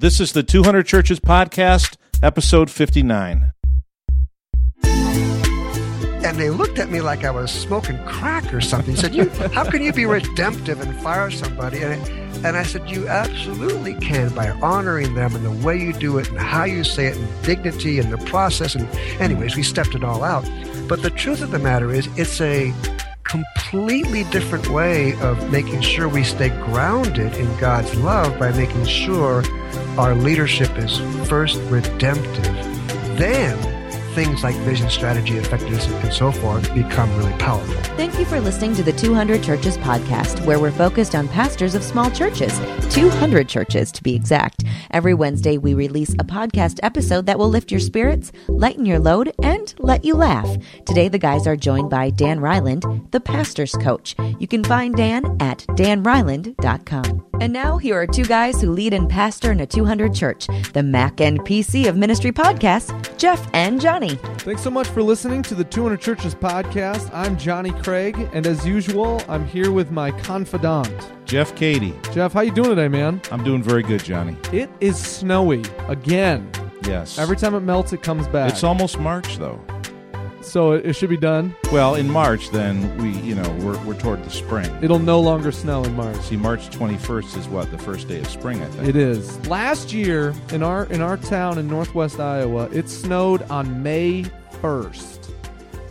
This is the 200 Churches Podcast, episode 59. And they looked at me like I was smoking crack or something. Said, "You, how can you be redemptive and fire somebody?" And, and I said, "You absolutely can by honoring them and the way you do it and how you say it and dignity and the process." And anyways, we stepped it all out. But the truth of the matter is, it's a completely different way of making sure we stay grounded in God's love by making sure our leadership is first redemptive, then things like vision, strategy, effectiveness, and so forth become really powerful. Thank you for listening to the 200 Churches podcast, where we're focused on pastors of small churches, 200 churches to be exact. Every Wednesday, we release a podcast episode that will lift your spirits, lighten your load, and let you laugh. Today, the guys are joined by Dan Reiland, the pastor's coach. You can find Dan at danreiland.com. And now, here are two guys who lead and pastor in a 200 church, the Mac and PC of Ministry podcasts, Jeff and Johnny. Thanks so much for listening to the 200 Churches podcast. I'm Johnny Craig, and as usual, I'm here with my confidant, Jeff Cady. Jeff. How you doing today, man? I'm doing very good, Johnny. It is snowy again. Yes. Every time it melts, it comes back. It's almost March, though. So it, it should be done. Well, in March, then we, you know, we're, we're toward the spring. It'll no longer snow in March. See, March 21st is what the first day of spring, I think. It is. Last year in our in our town in northwest Iowa, it snowed on May 1st.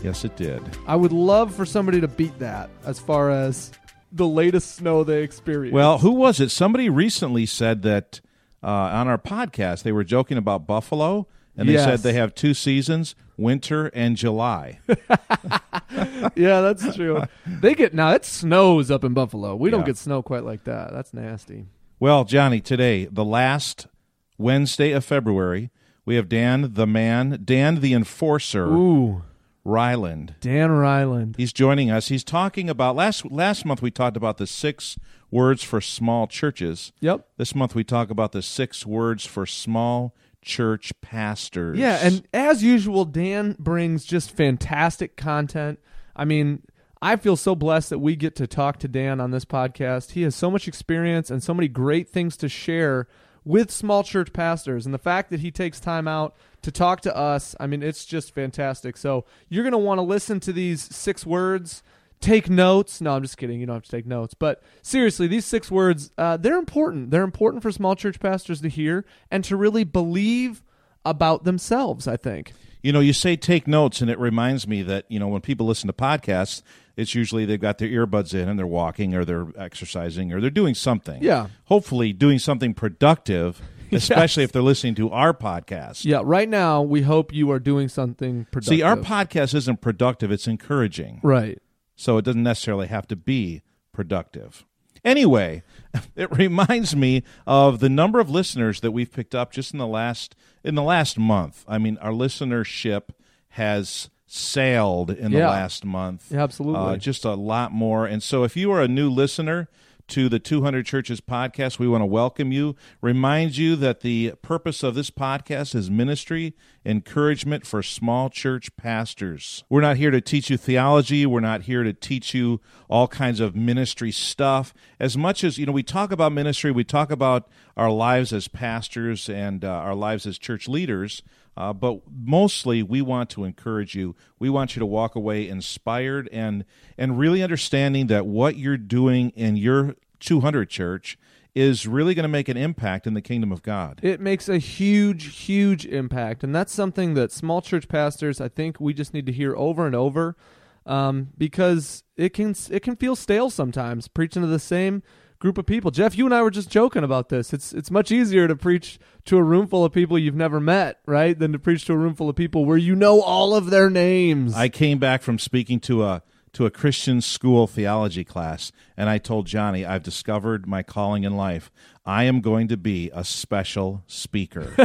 Yes, it did. I would love for somebody to beat that as far as the latest snow they experienced. Well, who was it? Somebody recently said that uh, on our podcast they were joking about Buffalo, and they Yes. said they have two seasons: winter and July. yeah, that's true. they get now it snows up in Buffalo. We don't get snow quite like that. That's nasty. well, Johnny, today, the last Wednesday of February, we have Dan the man, Dan the enforcer, Ooh, Reiland. Dan Reiland. He's joining us. He's talking about last last month we talked about the six words for small churches. Yep. This month we talk about the six words for small church pastors. Yeah, and as usual, Dan brings just fantastic content. I mean, I feel so blessed that we get to talk to Dan on this podcast. He has so much experience and so many great things to share with small church pastors. And the fact that he takes time out to talk to us, I mean, it's just fantastic. So you're going to want to listen to these six words. Take notes. No, I'm just kidding. You don't have to take notes. But seriously, these six words, uh, they're important. They're important for small church pastors to hear and to really believe about themselves, I think. You know, you say take notes, and it reminds me that, you know, when people listen to podcasts, it's usually they've got their earbuds in and they're walking or they're exercising or they're doing something. Yeah. Hopefully doing something productive, especially if they're listening to our podcast. Yeah, right now we hope you are doing something productive. See, our podcast isn't productive, it's encouraging. right. So it doesn't necessarily have to be productive. Anyway, it reminds me of the number of listeners that we've picked up just in the last in the last month. I mean, our listenership has sailed in the last month. Yeah, absolutely. Uh, just a lot more. And so if you are a new listener to the 200 Churches podcast, we want to welcome you. Remind you that the purpose of this podcast is ministry, encouragement for small church pastors. We're not here to teach you theology. We're not here to teach you all kinds of ministry stuff. As much as, you know, we talk about ministry, we talk about our lives as pastors and uh, our lives as church leaders. Uh, but mostly, we want to encourage you. We want you to walk away inspired and and really understanding that what you're doing in your 200 church is really going to make an impact in the kingdom of God. It makes a huge, huge impact, and that's something that small church pastors, I think, we just need to hear over and over, um, because it can it can feel stale sometimes preaching to the same group of people. Jeff, you and I were just joking about this. It's it's much easier to preach to a room full of people you've never met, right, than to preach to a room full of people where you know all of their names. I came back from speaking to a to a Christian school theology class, and I told Johnny, I've discovered my calling in life. I am going to be a special speaker.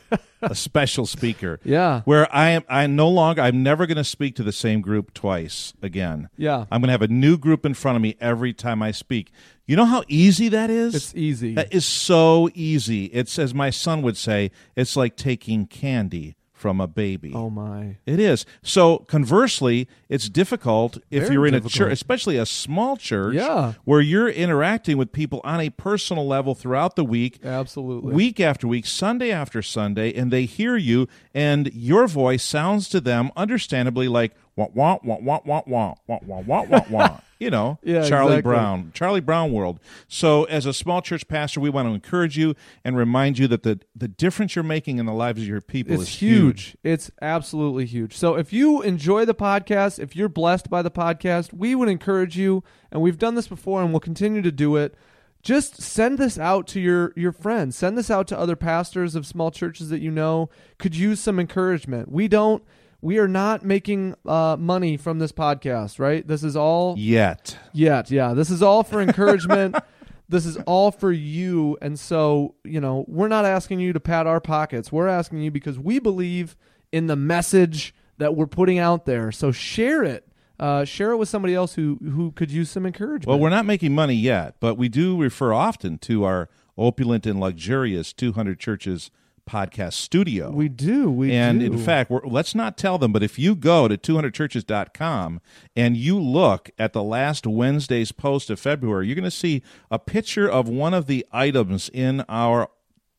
a special speaker. Yeah. Where I am I am no longer I'm never going to speak to the same group twice again. Yeah. I'm going to have a new group in front of me every time I speak. You know how easy that is? It's easy. That is so easy. It's as my son would say, it's like taking candy from a baby. Oh my. It is. So conversely, it's difficult if Very you're in a church, especially a small church, Yeah. where you're interacting with people on a personal level throughout the week, Absolutely. week after week, Sunday after Sunday, and they hear you, and your voice sounds to them, understandably, like wah wah wah wah wah wah wah wah wah wah wah. You know, Yeah, Charlie exactly. Brown, Charlie Brown world. So, as a small church pastor, we want to encourage you and remind you that the the difference you're making in the lives of your people it's is huge. It's absolutely huge. So if you enjoy the podcast, if you're blessed by the podcast, we would encourage you, and we've done this before and we'll continue to do it. Just send this out to your your friends. Send this out to other pastors of small churches that you know could use some encouragement. We don't we are not making uh, money from this podcast, right? This is all Yet. Yet, yeah. This is all for encouragement. this is all for you. And so, you know, we're not asking you to pat our pockets. We're asking you because we believe in the message that we're putting out there. So share it. Uh, share it with somebody else who who could use some encouragement. Well, we're not making money yet, but we do refer often to our opulent and luxurious 200 churches podcast studio. we do. We and do. in fact, we're, let's not tell them, but if you go to 200churches.com and you look at the last Wednesday's post of February, you're going to see a picture of one of the items in our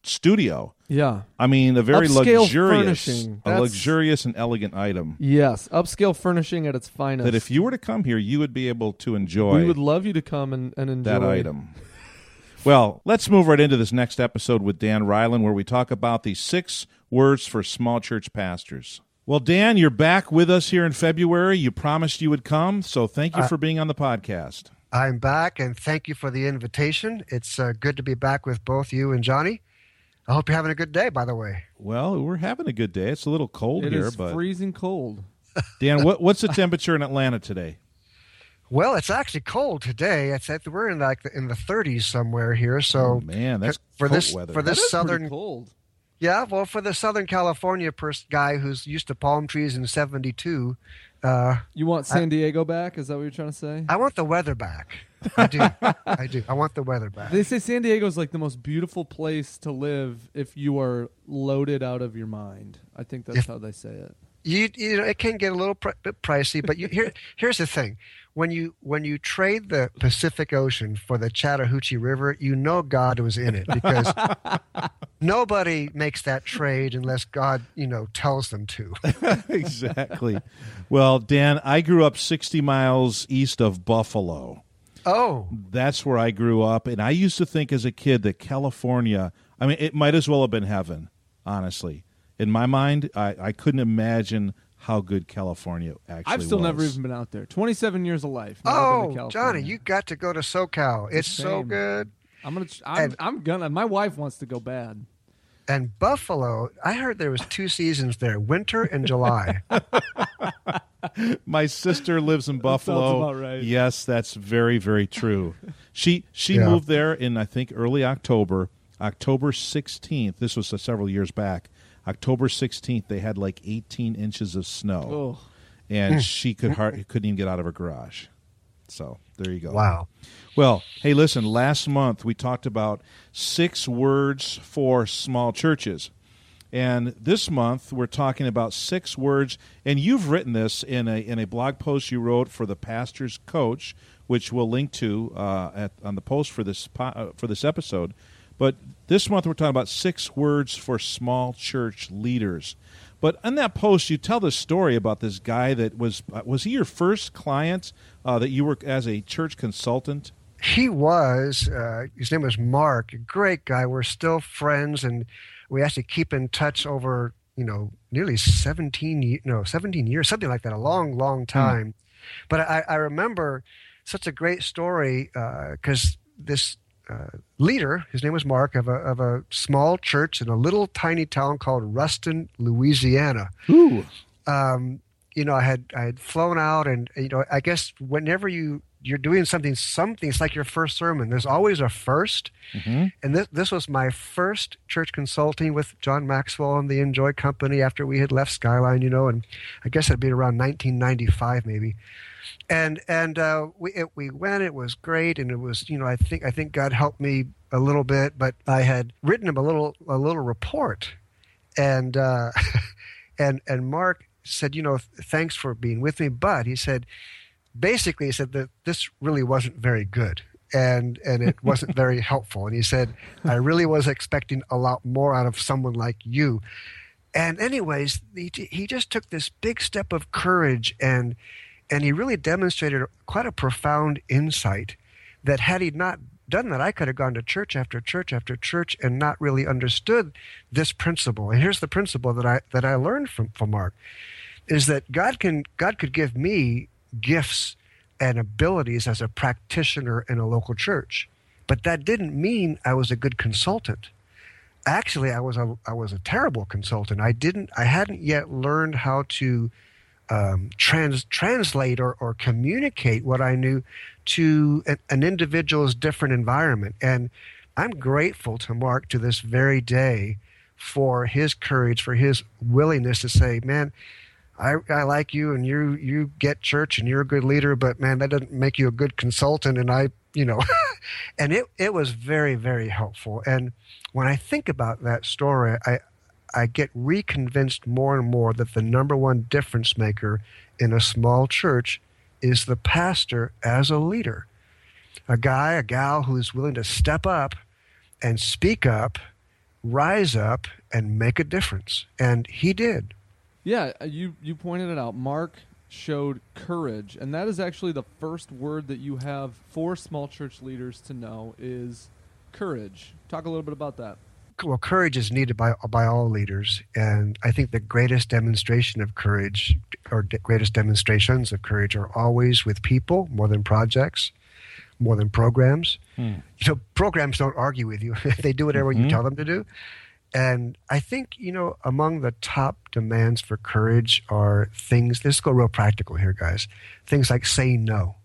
studio. yeah. I mean, a very Upscale luxurious, furnishing. a luxurious and elegant item Yes. Upscale furnishing at its finest. that if you were to come here, you would be able to enjoy we would love you to come and, and enjoy that item. Well, let's move right into this next episode with Dan Reiland, where we talk about the six words for small church pastors. Well, Dan, you're back with us here in February. You promised you would come, so thank you for being on the podcast. I'm back, and thank you for the invitation. It's uh, good to be back with both you and Johnny. I hope you're having a good day, by the way. Well, we're having a good day. It's a little cold It here, is but freezing cold. Dan, what, what's the temperature in Atlanta today? Well, it's actually cold today. It's at, we're in like the, in the 30s somewhere here. So Oh, man, that's for cold this weather. for this is southern cold. yeah, well, for the Southern California pers- guy who's used to palm trees in 72, uh, You want San Diego back? Is that what you're trying to say? I want the weather back. I do. I do. I want the weather back. They say San Diego is like the most beautiful place to live if you are loaded out of your mind. I think that's If- how they say it. You you know it can get a little pr- bit uh, pricey, but you here here's the thing: when you when you trade the Pacific Ocean for the Chattahoochee River, you know God was in it because nobody makes that trade unless God you know tells them to. exactly. Well, Dan, I grew up 60 miles east of Buffalo. Oh, That's where I grew up, and I used to think as a kid that California. I mean, it might as well have been heaven. Honestly, in my mind, I, I couldn't imagine how good California actually. I've still was. never even been out there. 27 years of life. never been to oh, Johnny, you got to go to SoCal. It's so good. I'm gonna. I'm, And- I'm gonna. My wife wants to go bad. And Buffalo, I heard there was two seasons there, winter and July. My sister lives in Buffalo. about right. Yes, that's very very true. She she Yeah. moved there in I think early October, October 16th. This was uh, several years back. October 16th, they had like 18 inches of snow. Oh, and she could hard, couldn't even get out of her garage. So there you go. Wow. Well, hey, listen. Last month we talked about six words for small churches, and this month we're talking about six words. And you've written this in a in a blog post you wrote for the pastor's coach, which we'll link to uh, at on the post for this po- uh, for this episode. But this month we're talking about six words for small church leaders. But in that post, you tell the story about this guy that was uh, was he your first client uh, that you were as a church consultant? He was. Uh, his name was Mark. A great guy. We're still friends, and we actually keep in touch over you know nearly seventeen no seventeen years, something like that. A long, long time. But I, I remember such a great story because this uh, leader, his name was Mark, of a of a small church in a little tiny town called Ruston, Louisiana Ooh. um, you know, I had I had flown out, and you know, I guess whenever you you're doing something, something it's like your first sermon. There's always a 1st Mhm. and this this was my first church consulting with John Maxwell and the INJOY Company after we had left Skyline, you know, and I guess it'd be around 1995 maybe. And and uh, we it, we went. It was great, and it was you know I think I think God helped me a little bit, but I had written him a little a little report, and uh, And and Mark said, you know, thanks for being with me, but he said, basically, he said that this really wasn't very good. And and it wasn't very helpful. And he said, I really was expecting a lot more out of someone like you. And anyways, he, he just took this big step of courage and and he really demonstrated quite a profound insight that had he not done that, I could have gone to church after church after church and not really understood this principle. And here's the principle that I that I learned from, from Mark is that God can God could give me gifts and abilities as a practitioner in a local church. But that didn't mean I was a good consultant. Actually, I was a I was a terrible consultant. I didn't I hadn't yet learned how to um, trans, translate or, or communicate what I knew to an, an individual's different environment. And I'm grateful to Mark to this very day for his courage, for his willingness to say, man, I, I like you and you you get church and you're a good leader, but man, that doesn't make you a good consultant. And I, you know, and it it was very very helpful. And when I think about that story, I I get reconvinced more and more that the number one difference maker in a small church is the pastor as a leader. A guy, a gal who is willing to step up and speak up, rise up, and make a difference. And he did. Yeah, uh, you, you pointed it out. Mark showed courage, and that is actually the first word that you have for small church leaders to know is courage. Talk a little bit about that well, courage is needed by by all leaders, and I think the greatest demonstration of courage, or de- greatest demonstrations of courage, are always with people more than projects, more than programs. Hmm. You know, programs don't argue with you; they do whatever mm-hmm. you tell them to do. And I think you know, among the top demands for courage are things. Let's go real practical here, guys. Things like saying no,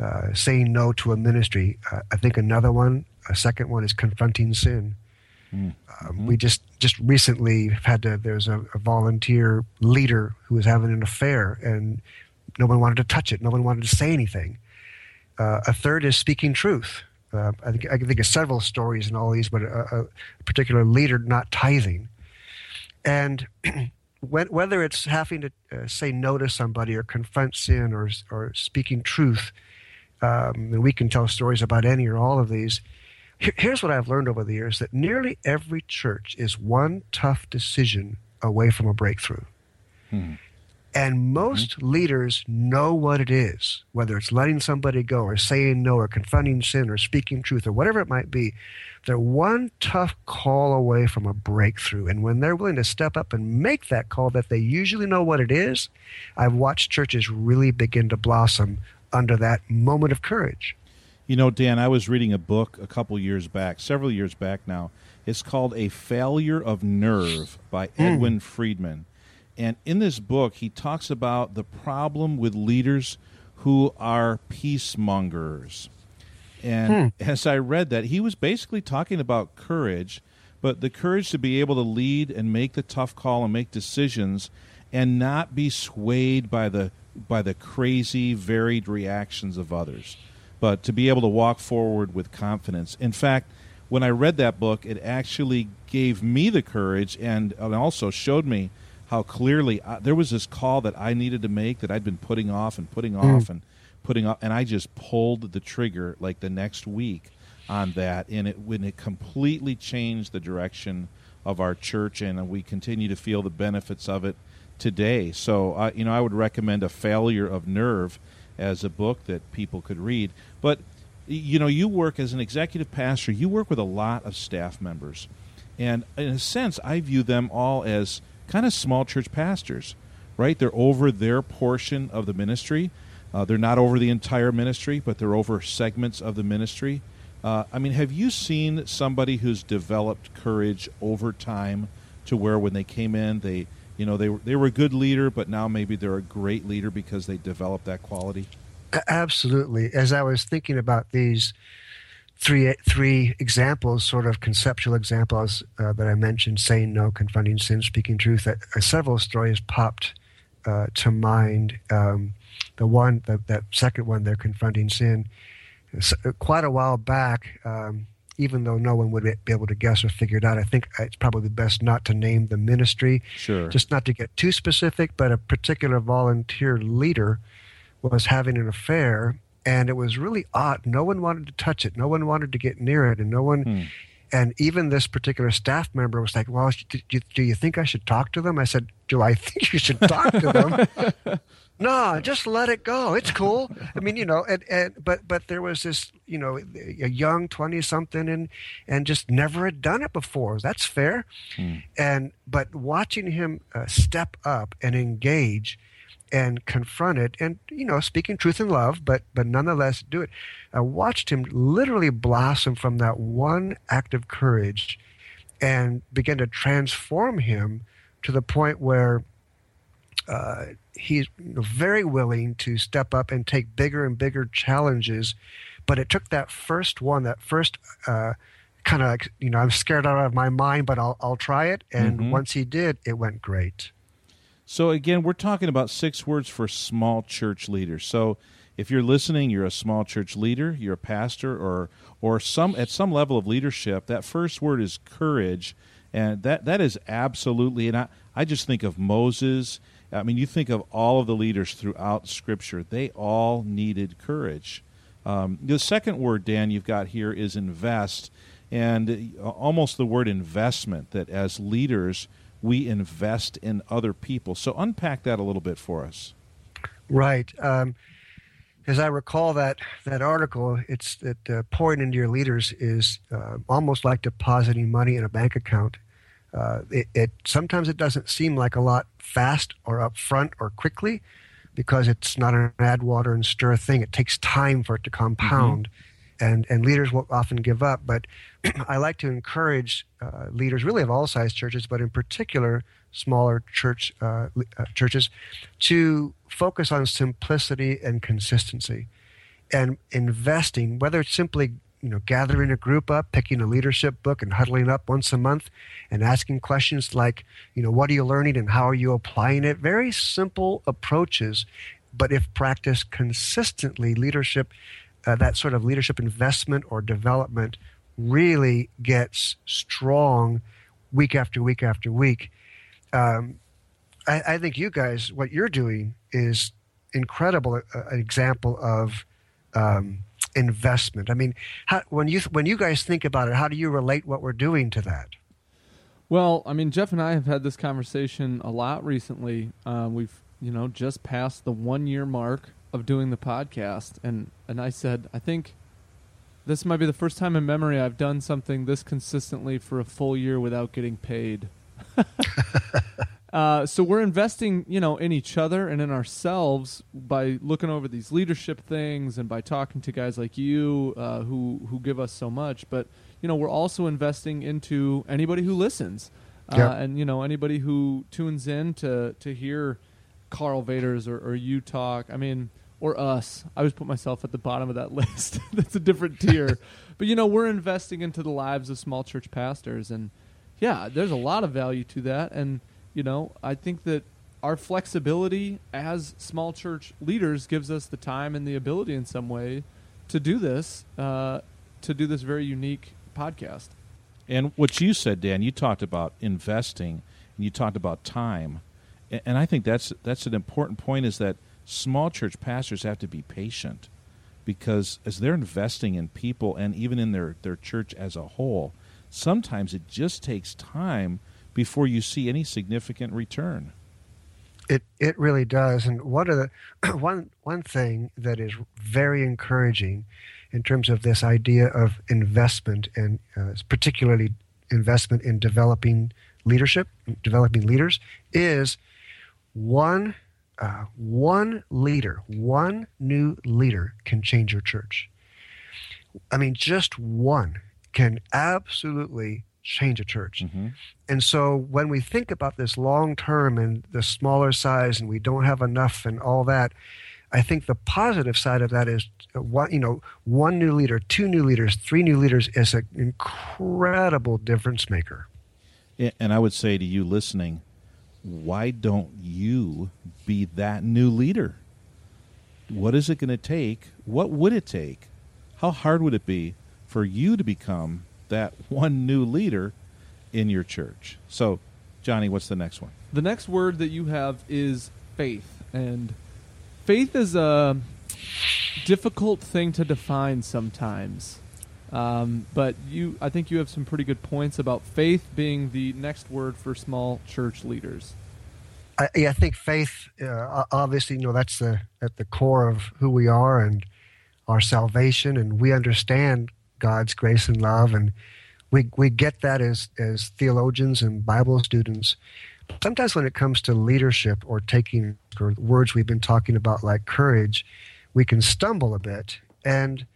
uh, saying no to a ministry. Uh, I think another one, a second one, is confronting sin Mm-hmm. Um, we just just recently had to, there's a, a, volunteer leader who was having an affair, and no one wanted to touch it. No one wanted to say anything. Uh, a third is speaking truth. Uh, I think I can think of several stories in all these, but a, a particular leader not tithing, and when, whether it's having to uh, say no to somebody or confront sin or or speaking truth, um, and we can tell stories about any or all of these Here's what I've learned over the years that nearly every church is one tough decision away from a breakthrough. Hmm. And most mm-hmm. leaders know what it is, whether it's letting somebody go or saying no or confronting sin or speaking truth or whatever it might be. They're one tough call away from a breakthrough. And when they're willing to step up and make that call that they usually know what it is, I've watched churches really begin to blossom under that moment of courage. You know, Dan, I was reading a book a couple years back, several years back now. It's called A Failure of Nerve by mm. Edwin Friedman. And in this book, he talks about the problem with leaders who are peacemongers. And hmm. as I read that, he was basically talking about courage, but the courage to be able to lead and make the tough call and make decisions and not be swayed by the by the crazy varied reactions of others but to be able to walk forward with confidence. In fact, when I read that book, it actually gave me the courage and, and also showed me how clearly I, uh, there was this call that I needed to make that I'd been putting off and putting mm. off and putting off, and I just pulled the trigger like the next week on that, and it when it completely changed the direction of our church, and we continue to feel the benefits of it today. So, uh, you know, I would recommend a failure of nerve as a book that people could read. But you know, you work as an executive pastor. You work with a lot of staff members, and in a sense, I view them all as kind of small church pastors. Right? They're over their portion of the ministry. Uh, they're not over the entire ministry, but they're over segments of the ministry. Uh, I mean, have you seen somebody who's developed courage over time to where when they came in, they you know they were they were a good leader, but now maybe they're a great leader because they developed that quality. Absolutely. As I was thinking about these three three examples, sort of conceptual examples uh, that I mentioned, saying no, confronting sin, speaking truth. Uh, several stories popped uh, to mind. Um, the one, the, that second one, they're confronting sin. So, uh, quite a while back, um, even though no one would be able to guess or figure it out, I think it's probably best not to name the ministry. Sure. Just not to get too specific, but a particular volunteer leader was having an affair, and it was really odd. No one wanted to touch it. No one wanted to get near it, and no one. Hmm. And even this particular staff member was like, "Well, do you, do you think I should talk to them?" I said, "Do I think you should talk to them?" no, just let it go. It's cool. I mean, you know, and, and but but there was this, you know, a young twenty something and and just never had done it before. That's fair. And but watching him uh, step up and engage and confront it and you know speaking truth in love but but nonetheless do it i watched him literally blossom from that one act of courage and begin to transform him to the point where uh, he's very willing to step up and take bigger and bigger challenges but it took that first one that first uh, kind of like you know i'm scared out of my mind but i'll, I'll try it and Mhm. once he did it went great So again, we're talking about six words for small church leaders. So if you're listening, you're a small church leader, you're a pastor, or or some at some level of leadership. That first word is courage, and that that is absolutely. And I I just think of Moses. I mean, you think of all of the leaders throughout Scripture; they all needed courage. Um, the second word, Dan, you've got here is invest, and almost the word investment. That as leaders we invest in other people. So unpack that a little bit for us. Right. Um, as I recall that that article, it's that uh, pouring into your leaders is uh, almost like depositing money in a bank account. Uh, it, it sometimes it doesn't seem like a lot fast or upfront or quickly because it's not an add water and stir thing. It takes time for it to compound, and and leaders will often give up. But I like to encourage uh, leaders, really of all size churches, but in particular smaller church uh, uh, churches, to focus on simplicity and consistency, and investing. Whether it's simply you know gathering a group up, picking a leadership book, and huddling up once a month, and asking questions like, you know, what are you learning and how are you applying it? Very simple approaches, but if practiced consistently, leadership, uh, that sort of leadership investment or development really gets strong week after week after week. Um, I, I think you guys, what you're doing is incredible, uh, an example of um, investment. I mean, how, when you when you guys think about it, how do you relate what we're doing to that? Well, I mean, Jeff and I have had this conversation a lot recently. Uh, we've, you know, just passed the one year mark of doing the podcast, and and I said, I think this might be the first time in memory I've done something this consistently for a full year without getting paid. uh, so we're investing, you know, in each other and in ourselves by looking over these leadership things and by talking to guys like you uh, who who give us so much. But you know, we're also investing into anybody who listens, uh, and you know, anybody who tunes in to to hear Karl Vaters or, or you talk. I mean, or us. I always put myself at the bottom of that list. That's a different tier. but you know, we're investing into the lives of small church pastors, and yeah, there's a lot of value to that. And you know, I think that our flexibility as small church leaders gives us the time and the ability, in some way, to do this, uh, to do this very unique podcast. And what you said, Dan, you talked about investing and you talked about time. And I think that's that's an important point is that small church pastors have to be patient because as they're investing in people and even in their, their church as a whole, sometimes it just takes time before you see any significant return. It it really does. And one of the one one thing that is very encouraging in terms of this idea of investment and uh, particularly investment in developing leadership, developing leaders, is one uh, one leader, one new leader can change your church. I mean, just one can absolutely change a church. And so when we think about this long term and the smaller size and we don't have enough and all that, I think the positive side of that is uh, one, you know, one new leader, two new leaders, three new leaders is an incredible difference maker. And I would say to you listening, why don't you be that new leader? What is it going to take? What would it take? How hard would it be for you to become that one new leader in your church. So, Johnny, what's the next one? The next word that you have is faith. And faith is a difficult thing to define sometimes. Um, but you, I think you have some pretty good points about faith being the next word for small church leaders. I, yeah, I think faith, uh, obviously, you know, that's the at the core of who we are and our salvation, and we understand God's grace and love, and we we get that as as theologians and Bible students. Sometimes when it comes to leadership or taking or words we've been talking about like courage, we can stumble a bit. And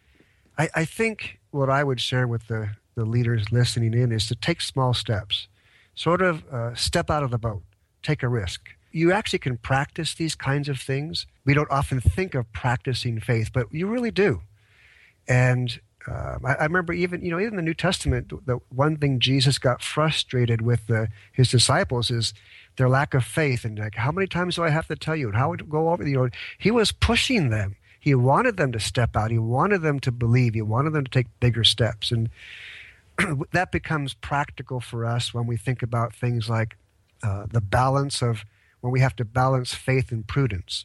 I, I think what I would share with the, the leaders listening in is to take small steps, sort of uh, step out of the boat, take a risk. You actually can practice these kinds of things. We don't often think of practicing faith, but you really do. And um, I, I, remember even you know even the New Testament, the one thing Jesus got frustrated with the, his disciples is their lack of faith, and like how many times do I have to tell you? And how would go over? You know, he was pushing them. He wanted them to step out. He wanted them to believe. He wanted them to take bigger steps, and that becomes practical for us when we think about things like uh, the balance of when we have to balance faith and prudence.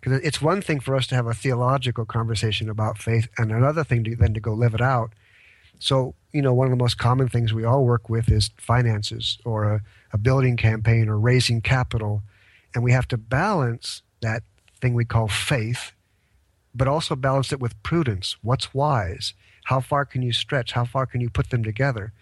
Because it's one thing for us to have a theological conversation about faith, and another thing to, then to go live it out. So, you know, one of the most common things we all work with is finances or a, a building campaign or raising capital. And we have to balance that thing we call faith, but also balance it with prudence. What's wise? How far can you stretch? How far can you put them together?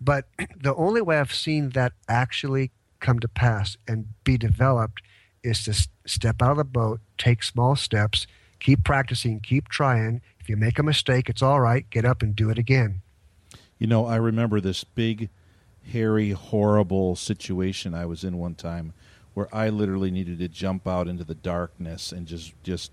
But the only way I've seen that actually come to pass and be developed is to step out of the boat, take small steps, keep practicing, keep trying. If you make a mistake, it's all right. Get up and do it again. You know, I remember this big, hairy, horrible situation I was in one time where I literally needed to jump out into the darkness and just just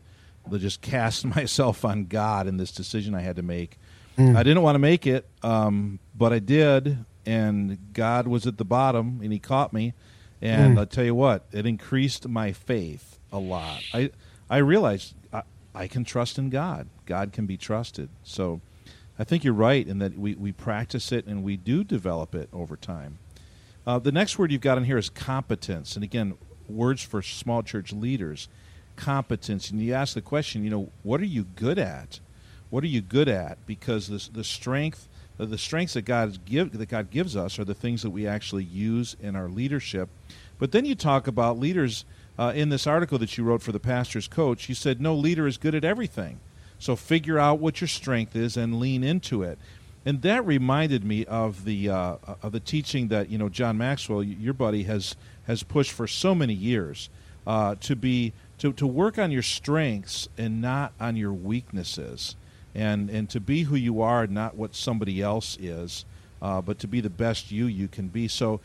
just cast myself on God in this decision I had to make. Mm. I didn't want to make it, um, but I did, and God was at the bottom, and He caught me, and mm. I'll tell you what, it increased my faith a lot. I I realized I, I can trust in God. God can be trusted. So I think you're right in that we, we practice it and we do develop it over time. Uh, the next word you've got in here is competence. And again, words for small church leaders. Competence. And you ask the question, you know, what are you good at? What are you good at? Because the, the strength the strengths that God give that God gives us are the things that we actually use in our leadership. But then you talk about leaders uh, in this article that you wrote for the pastor's coach. You said no leader is good at everything, so figure out what your strength is and lean into it. And that reminded me of the uh, of the teaching that you know John Maxwell, your buddy, has has pushed for so many years uh, to be to, to work on your strengths and not on your weaknesses and and to be who you are, not what somebody else is, uh, but to be the best you you can be. So,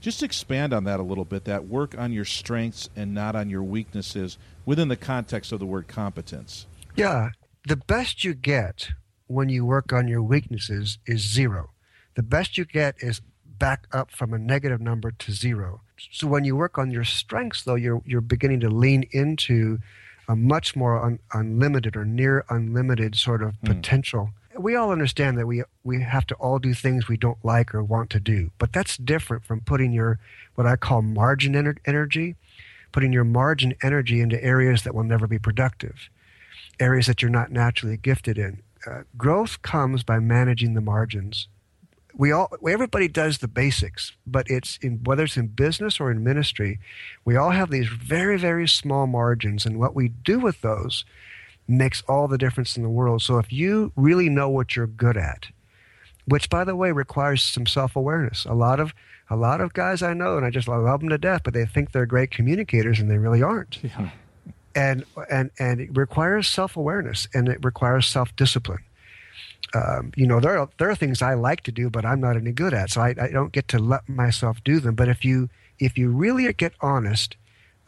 just expand on that a little bit. That work on your strengths and not on your weaknesses within the context of the word competence. Yeah, the best you get when you work on your weaknesses is zero. The best you get is back up from a negative number to zero. So when you work on your strengths, though, you're you're beginning to lean into a much more un- unlimited or near unlimited sort of mm. potential. We all understand that we we have to all do things we don't like or want to do, but that's different from putting your what I call margin ener- energy, putting your margin energy into areas that will never be productive, areas that you're not naturally gifted in. Uh, growth comes by managing the margins we all everybody does the basics but it's in whether it's in business or in ministry we all have these very very small margins and what we do with those makes all the difference in the world. So if you really know what you're good at which by the way requires some self-awareness. A lot of a lot of guys i know and i just love them to death but they think they're great communicators and they really aren't. Yeah. and and and it requires self-awareness and it requires self-discipline um, you know, there are, there are things I like to do, but I'm not any good at, so I, I don't get to let myself do them. But if you if you really get honest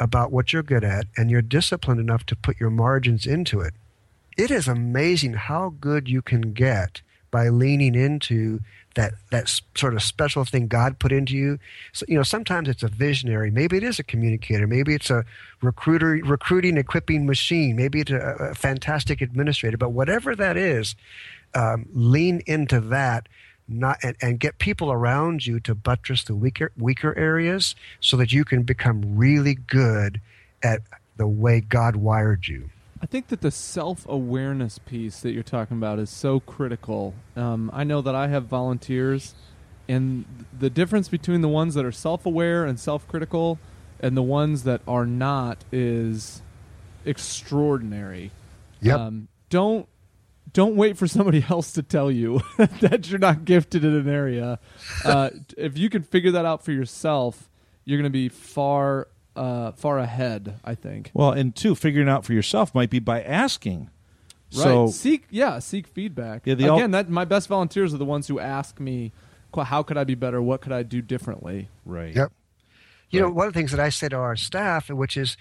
about what you're good at and you're disciplined enough to put your margins into it, it is amazing how good you can get by leaning into that that sort of special thing God put into you. So, you know, sometimes it's a visionary. Maybe it is a communicator. Maybe it's a recruiter, recruiting, equipping machine. Maybe it's a, a fantastic administrator. But whatever that is, um, lean into that not and, and get people around you to buttress the weaker weaker areas so that you can become really good at the way God wired you. I think that the self awareness piece that you're talking about is so critical. Um, I know that I have volunteers, and the difference between the ones that are self aware and self critical and the ones that are not is extraordinary. Yep. Um, don't don't wait for somebody else to tell you that you're not gifted in an area. Uh, if you can figure that out for yourself, you're going to be far uh, far ahead. I think. Well, and two, figuring out for yourself might be by asking. Right. So seek yeah, seek feedback. Yeah, the al- Again, that my best volunteers are the ones who ask me, "How could I be better? What could I do differently?" right. Yep. You know, one of the things that I say to our staff, which is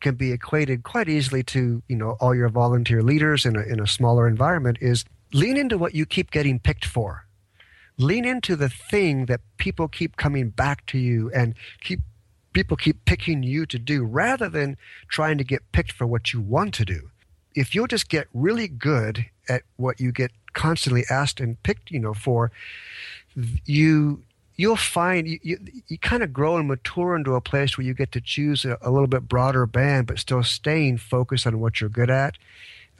can be equated quite easily to you know all your volunteer leaders in a in a smaller environment, is lean into what you keep getting picked for. Lean into the thing that people keep coming back to you and keep people keep picking you to do rather than trying to get picked for what you want to do. If you'll just get really good at what you get constantly asked and picked, you know, for, you you'll find you, you, you kind of grow and mature into a place where you get to choose a, a little bit broader band, but still staying focused on what you're good at.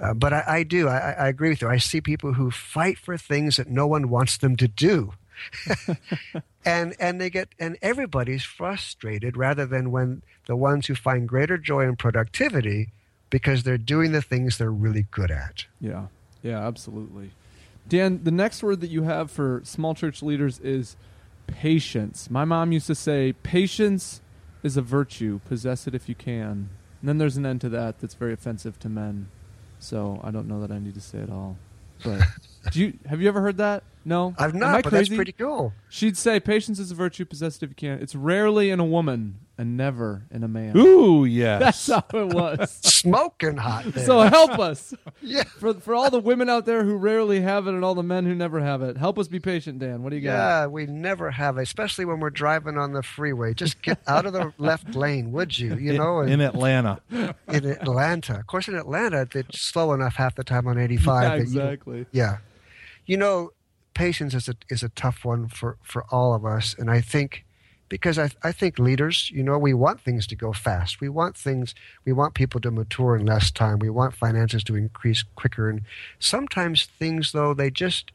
Uh, but I, I do. I, I agree with you. I see people who fight for things that no one wants them to do, and and they get and everybody's frustrated rather than when the ones who find greater joy and productivity because they're doing the things they're really good at. Yeah, yeah, absolutely. Dan, the next word that you have for small church leaders is patience. My mom used to say, "Patience is a virtue. Possess it if you can." And then there's an end to that that's very offensive to men. So I don't know that I need to say it all. But do you have you ever heard that? No, I've Am not, I but that's crazy? pretty cool. She'd say, "Patience is a virtue. Possess it if you can." It's rarely in a woman and never in a man. Ooh, yes. That's how it was. Smoking hot. There. so help us yeah. for for all the women out there who rarely have it and all the men who never have it. Help us be patient, Dan. What do you got? Yeah, we never have, especially when we're driving on the freeway. Just get out of the left lane, would you? You know, in, in, in Atlanta. in Atlanta. Of course, in Atlanta, it's slow enough half the time on 85. Yeah, that you- exactly. yeah. You know, patience is a is a tough one for for all of us, and I think because I I think leaders, you know, we want things to go fast. We want things. We want people to mature in less time. We want finances to increase quicker, and sometimes things though they just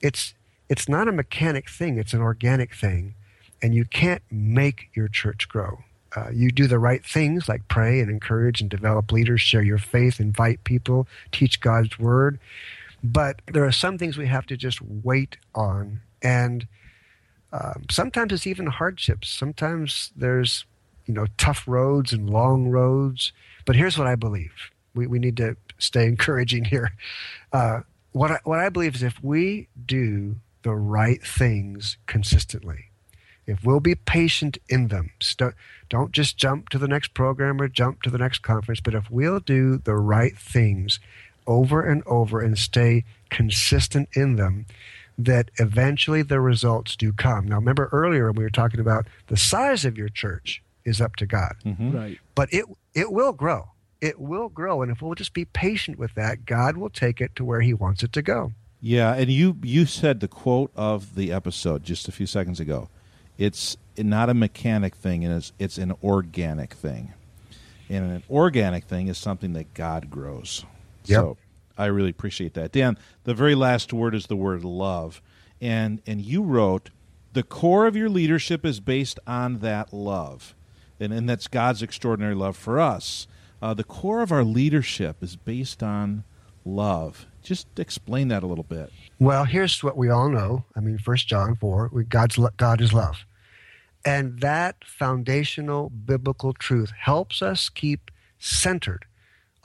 it's it's not a mechanic thing. It's an organic thing, and you can't make your church grow. Uh, you do the right things like pray and encourage and develop leaders, share your faith, invite people, teach God's word. But there are some things we have to just wait on. And um, sometimes it's even hardships. Sometimes there's, you know, tough roads and long roads. But here's what I believe. We, we need to stay encouraging here. Uh, what, I, what I believe is if we do the right things consistently, if we'll be patient in them, st- don't just jump to the next program or jump to the next conference, but if we'll do the right things over and over and stay consistent in them, that eventually the results do come. Now, remember earlier when we were talking about the size of your church is up to God, Mhm. Right. but it it will grow. It will grow, and if we'll just be patient with that, God will take it to where He wants it to go. Yeah, and you you said the quote of the episode just a few seconds ago. It's not a mechanic thing, and it's it's an organic thing. And an organic thing is something that God grows. Yep. So I really appreciate that. Dan, the very last word is the word love. And and you wrote the core of your leadership is based on that love. And, and that's God's extraordinary love for us. Uh, the core of our leadership is based on love. Just explain that a little bit. Well, here's what we all know. I mean, First John four, we, God's God is love, and that foundational biblical truth helps us keep centered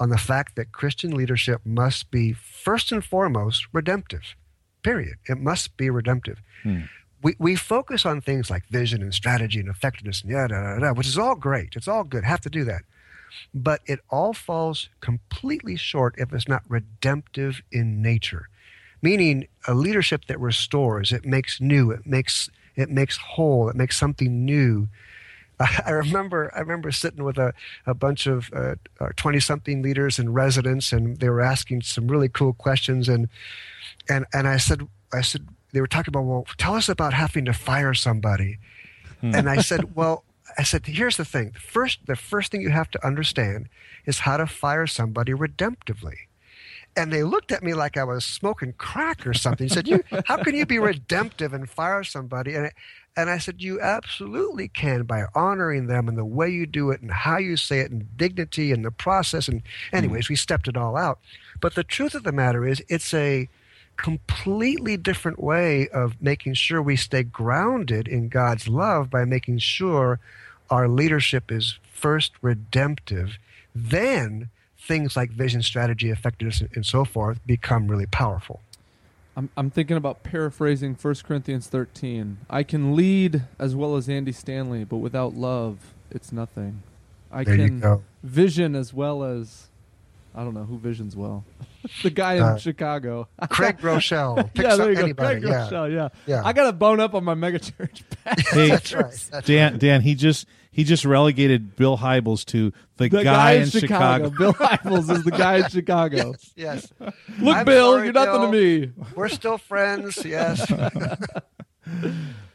on the fact that Christian leadership must be first and foremost redemptive. Period. It must be redemptive. Hmm. We, we focus on things like vision and strategy and effectiveness and yada, yada, yada, which is all great. It's all good. Have to do that. But it all falls completely short if it's not redemptive in nature meaning a leadership that restores it makes new it makes it makes whole it makes something new I remember I remember sitting with a, a bunch of twenty uh, something leaders and residents, and they were asking some really cool questions, and and and I said I said they were talking about well, tell us about having to fire somebody, hmm. and I said well. I said, here's the thing. The first, the first thing you have to understand is how to fire somebody redemptively and they looked at me like I was smoking crack or something. Said, "You, how can you be redemptive and fire somebody?" And and I said, You absolutely can by honoring them and the way you do it and how you say it and dignity and the process. And, mm-hmm. anyways, we stepped it all out. But the truth of the matter is, it's a completely different way of making sure we stay grounded in God's love by making sure our leadership is first redemptive. Then things like vision, strategy, effectiveness, and so forth become really powerful. I'm, I'm thinking about paraphrasing 1 Corinthians 13. I can lead as well as Andy Stanley, but without love, it's nothing. I there can vision as well as I don't know who visions well. the guy in uh, Chicago, Craig Groeschel. yeah, there you go. Anybody. Craig yeah. Groeschel, yeah. yeah. I got to bone up on my megachurch. hey, that's right. That's Dan, right. Dan, he just he just relegated Bill Hybels to the, the guy, guy, in, in Chicago. Chicago. Bill Hybels is the guy in Chicago. Yes. yes. Look, I'm Bill, sorry, you're nothing Bill. to me. We're still friends. Yes.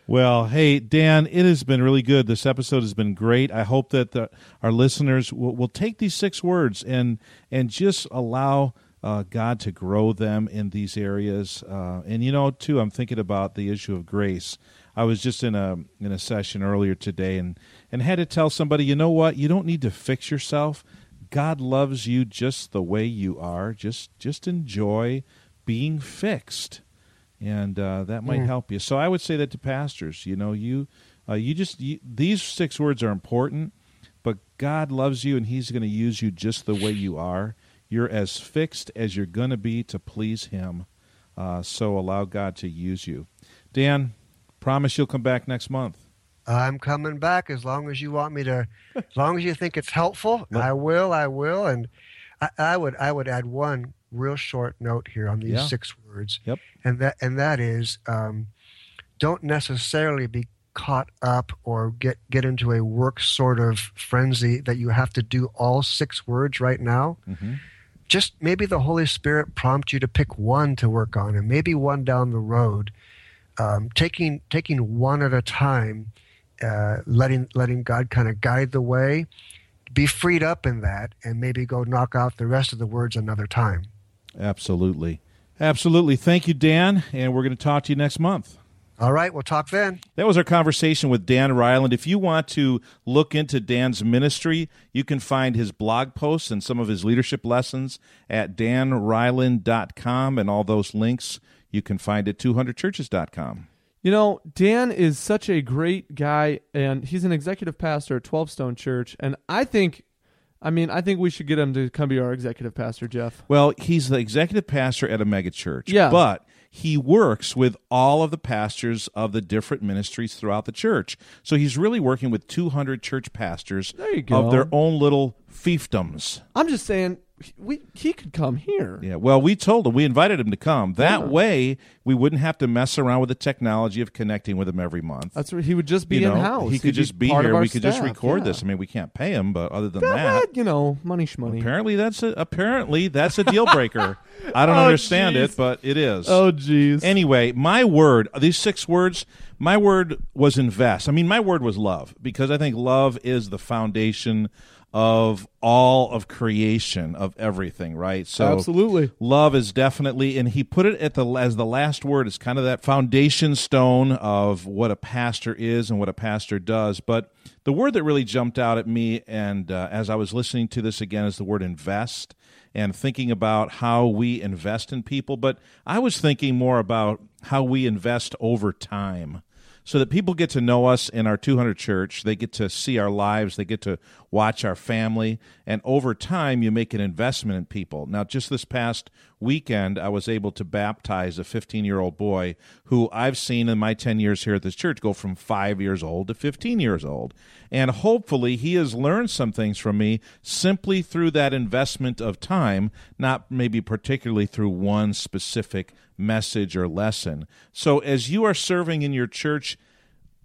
Well, hey, Dan, it has been really good. This episode has been great. I hope that the, our listeners will, will, take these six words and and just allow uh, God to grow them in these areas. Uh, and you know, too, I'm thinking about the issue of grace. I was just in a in a session earlier today and and had to tell somebody, you know what? You don't need to fix yourself. God loves you just the way you are. Just just enjoy being fixed and uh, that might mm. help you. So I would say that to pastors. You know, you uh, you just you, these six words are important, but God loves you, and He's going to use you just the way you are. You're as fixed as you're going to be to please Him. Uh, so allow God to use you. Dan, promise you'll come back next month. I'm coming back as long as you want me to. As long as you think it's helpful, I will. I will, and I, I would. I would add one real short note here on these yeah. six words. Yep. And that and that is um, don't necessarily be caught up or get get into a work sort of frenzy that you have to do all six words right now. Mm-hmm. Just maybe the Holy Spirit prompt you to pick one to work on, and maybe one down the road. Um, taking taking one at a time, uh, letting letting God kind of guide the way. Be freed up in that, and maybe go knock out the rest of the words another time. Absolutely. Absolutely. Thank you, Dan. And we're going to talk to you next month. All right, we'll talk then. That was our conversation with Dan Reiland. If you want to look into Dan's ministry, you can find his blog posts and some of his leadership lessons at danreiland.com, and all those links you can find at 200churches.com. You know, Dan is such a great guy, and he's an executive pastor at 12 Stone Church, and I think I mean, I think we should get him to come be our executive pastor, Jeff. Well, he's the executive pastor at a megachurch. Yeah. But he works with all of the pastors of the different ministries throughout the church. So he's really working with 200 church pastors of their own little fiefdoms. I'm just saying, we he could come here. Yeah. Well, we told him we invited him to come. That yeah. way, we wouldn't have to mess around with the technology of connecting with him every month. That's right. He would just be you in house. He could He'd just be, be here. We staff. could just record yeah. this. I mean, we can't pay him, but other than that, that, you know, money shmoney. Apparently, that's a, apparently that's a deal breaker. I don't oh, understand geez. it, but it is. Oh, jeez. Anyway, my word. These six words. My word was invest. I mean, my word was love because I think love is the foundation of all of creation of everything right? So absolutely. love is definitely and he put it at the as the last word is kind of that foundation stone of what a pastor is and what a pastor does. But the word that really jumped out at me and uh, as i was listening to this again is the word invest and thinking about how we invest in people. But i was thinking more about how we invest over time so that people get to know us in our 200 church. They get to see our lives. They get to watch our family. And over time, you make an investment in people. Now, just this past weekend, I was able to baptize a 15 year old boy who I've seen in my 10 years here at this church go from five years old to 15 years old. And hopefully, he has learned some things from me simply through that investment of time, not maybe particularly through one specific message or lesson. So, as you are serving in your church,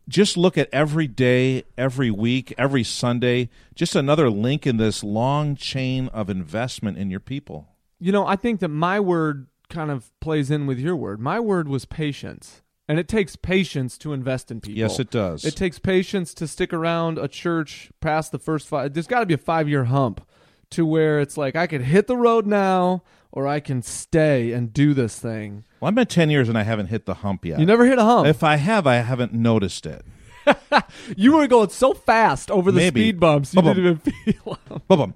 just look at every day, every week, every Sunday, just another link in this long chain of investment in your people. You know, I think that my word kind of plays in with your word. My word was patience. And it takes patience to invest in people. Yes, it does. It takes patience to stick around a church past the first five. There's got to be a five year hump to where it's like I could hit the road now or I can stay and do this thing. Well, I've been 10 years and I haven't hit the hump yet. You never hit a hump. If I have, I haven't noticed it. you were going so fast over the Maybe. speed bumps, you Bum, didn't even feel them. Bum-bum.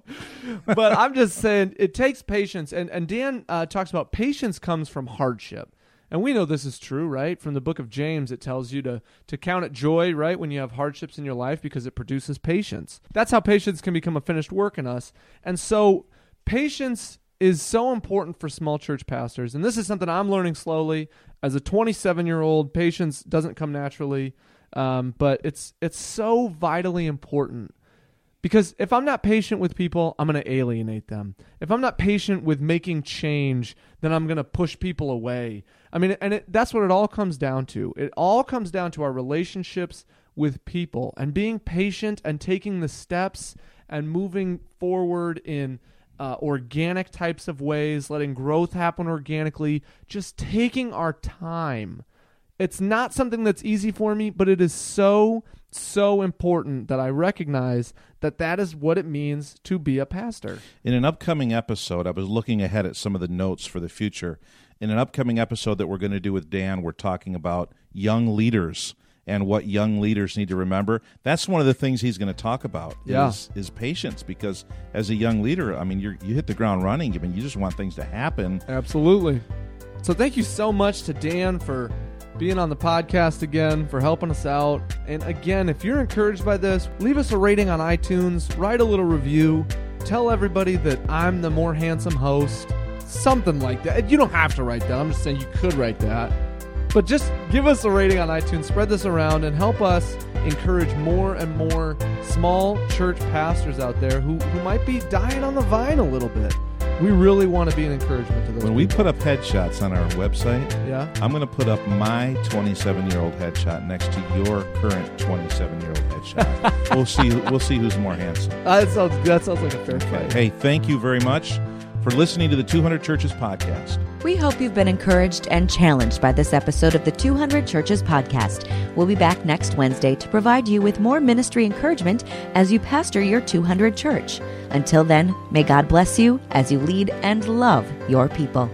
but I'm just saying it takes patience, and and Dan uh, talks about patience comes from hardship, and we know this is true, right? From the book of James, it tells you to to count it joy, right, when you have hardships in your life because it produces patience. That's how patience can become a finished work in us, and so patience is so important for small church pastors, and this is something I'm learning slowly as a 27 year old. Patience doesn't come naturally. Um, but it's it's so vitally important because if I'm not patient with people, I'm going to alienate them. If I'm not patient with making change, then I'm going to push people away. I mean, and it, that's what it all comes down to. It all comes down to our relationships with people and being patient and taking the steps and moving forward in uh, organic types of ways, letting growth happen organically, just taking our time. It's not something that's easy for me, but it is so, so important that I recognize that that is what it means to be a pastor. In an upcoming episode, I was looking ahead at some of the notes for the future. In an upcoming episode that we're going to do with Dan, we're talking about young leaders and what young leaders need to remember. That's one of the things he's going to talk about Yeah. is, is patience because as a young leader, I mean, you you hit the ground running. I mean, you just want things to happen. Absolutely. So thank you so much to Dan for being on the podcast again, for helping us out. And again, if you're encouraged by this, leave us a rating on iTunes, write a little review, tell everybody that I'm the more handsome host, something like that. You don't have to write that. I'm just saying you could write that. But just give us a rating on iTunes, spread this around, and help us encourage more and more small church pastors out there who, who might be dying on the vine a little bit. We really want to be an encouragement to those When we people. put up headshots on our website, Yeah. I'm going to put up my 27 year old headshot next to your current 27 year old headshot. we'll see. We'll see who's more handsome. Uh, that sounds that sounds like a fair Okay. fight. Hey, thank you very much for listening to the 200 Churches podcast. We hope you've been encouraged and challenged by this episode of the 200 Churches podcast. We'll be back next Wednesday to provide you with more ministry encouragement as you pastor your 200 church. Until then, may God bless you as you lead and love your people.